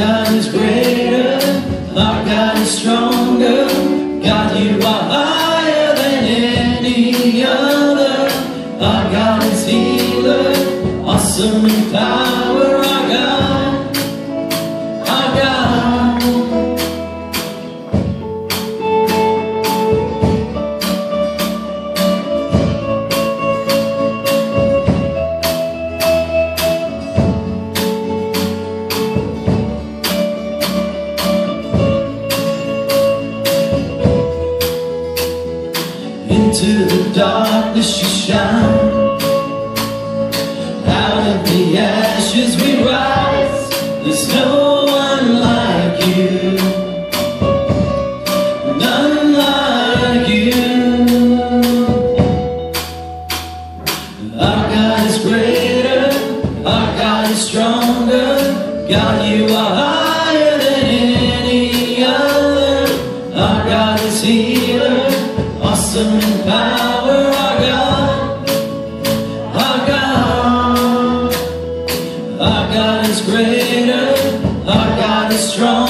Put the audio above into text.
God is greater, our God is stronger. God, you are higher than any other. Our God is healer, awesome and powerful. into the darkness you shine. Out of the ashes we rise. There's no one like you. None like you. Our God is greater. Our God is stronger. God you are wisdom and power are God, our God. Our God is greater, our God is strong.